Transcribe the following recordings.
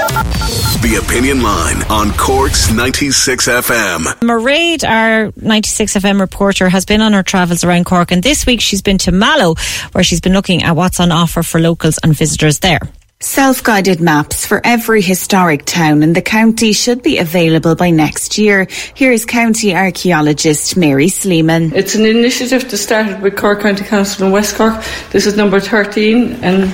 The Opinion Line on Cork's 96 FM. Mairead, our 96 FM reporter, has been on her travels around Cork, and this week she's been to Mallow, where she's been looking at what's on offer for locals and visitors there. Self-guided maps for every historic town in the county should be available by next year. Here's county archaeologist Mary Sleeman. It's an initiative that started with Cork County Council in West Cork. This is number 13 and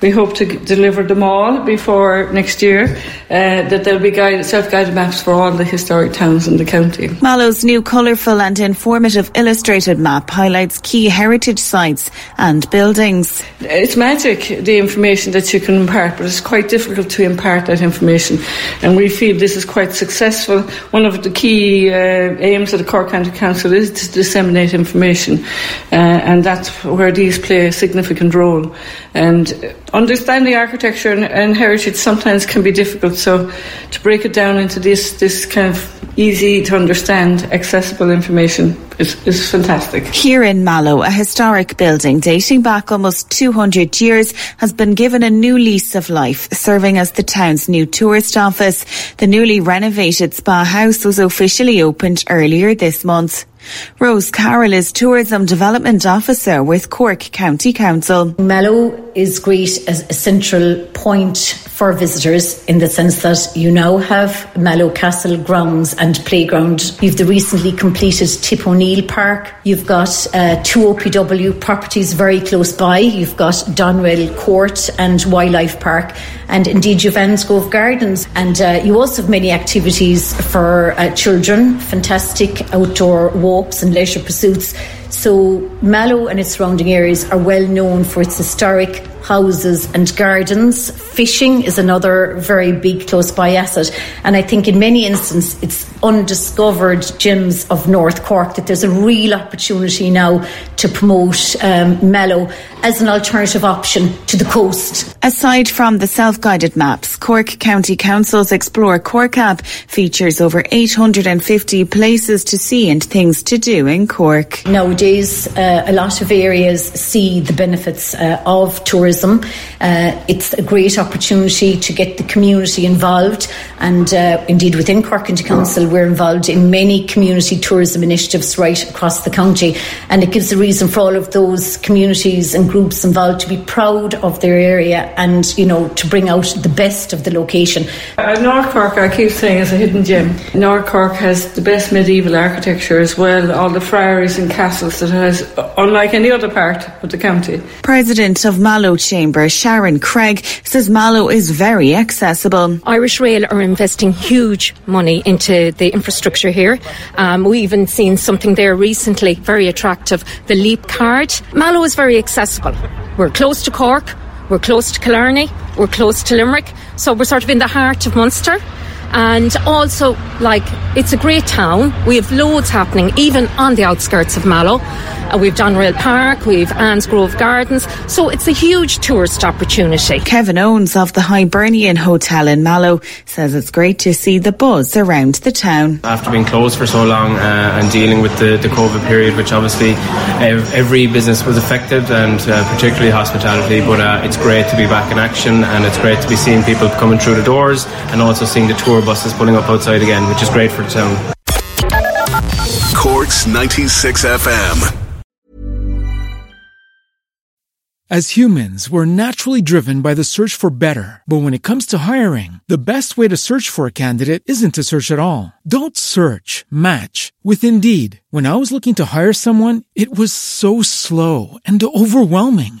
we hope to g- deliver them all before next year. Uh, that there'll be guide, self-guided maps for all the historic towns in the county. Mallow's new colourful and informative illustrated map highlights key heritage sites and buildings. It's magic, the information that you can impart, but it's quite difficult to impart that information. And we feel this is quite successful. One of the key uh, aims of the Cork County Council is to disseminate information, uh, and that's where these play a significant role. And understanding architecture and, and heritage sometimes can be difficult, so to break it down into this, this kind of easy to understand, accessible information is, is fantastic. Here in Mallow, a historic building dating back almost 200 years has been given a new lease of life, serving as the town's new tourist office. The newly renovated spa house was officially opened earlier this month. Rose Carroll is Tourism Development Officer with Cork County Council. Mallow is great as a central point for visitors in the sense that you now have Mallow Castle grounds and playground. You've the recently completed Tip O'Neill Park. You've got uh, two OPW properties very close by. You've got Doneraile Court and Wildlife Park, and indeed you've Annes Grove Gardens. And uh, you also have many activities for uh, children, fantastic outdoor walks and leisure pursuits. So Mallow and its surrounding areas are well known for its historic houses and gardens. Fishing is another very big close by asset. And I think in many instances it's undiscovered gems of North Cork that there's a real opportunity now to promote um, Mallow as an alternative option to the coast. Aside from the self-guided maps, Cork County Council's Explore Cork app features over 850 places to see and things to do in Cork. Nowadays, uh, a lot of areas see the benefits uh, of tourism. Uh, it's a great opportunity to get the community involved, and uh, indeed within Cork County Council, we're involved in many community tourism initiatives right across the county, and it gives a reason for all of those communities and groups involved to be proud of their area and you know to bring out the best of the location. Uh, North Cork, I keep saying, is a hidden gem. North Cork has the best medieval architecture as well, all the friaries and castles that it has, unlike any other part of the county. President of Mallow Chamber, Sharon Craig, says Mallow is very accessible. Irish Rail are investing huge money into the infrastructure here. Um, we even seen something there recently, very attractive, the Leap card. Mallow is very accessible. We're close to Cork, we're close to Killarney, we're close to Limerick, so we're sort of in the heart of Munster. And also, like, it's a great town. We have loads happening, even on the outskirts of Mallow. Uh, we've Doneraile Park, we've Anne's Grove Gardens. So it's a huge tourist opportunity. Kevin Owens of the Hibernian Hotel in Mallow says it's great to see the buzz around the town. After being closed for so long uh, and dealing with the, the COVID period, which obviously ev- every business was affected, and uh, particularly hospitality, but uh, it's great to be back in action and it's great to be seeing people coming through the doors and also seeing the tour buses pulling up outside again, which is great for the town. Cork's 96 FM. As humans, we're naturally driven by the search for better. But when it comes to hiring, the best way to search for a candidate isn't to search at all. Don't search, match with Indeed. When I was looking to hire someone, it was so slow and overwhelming.